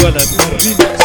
voilà.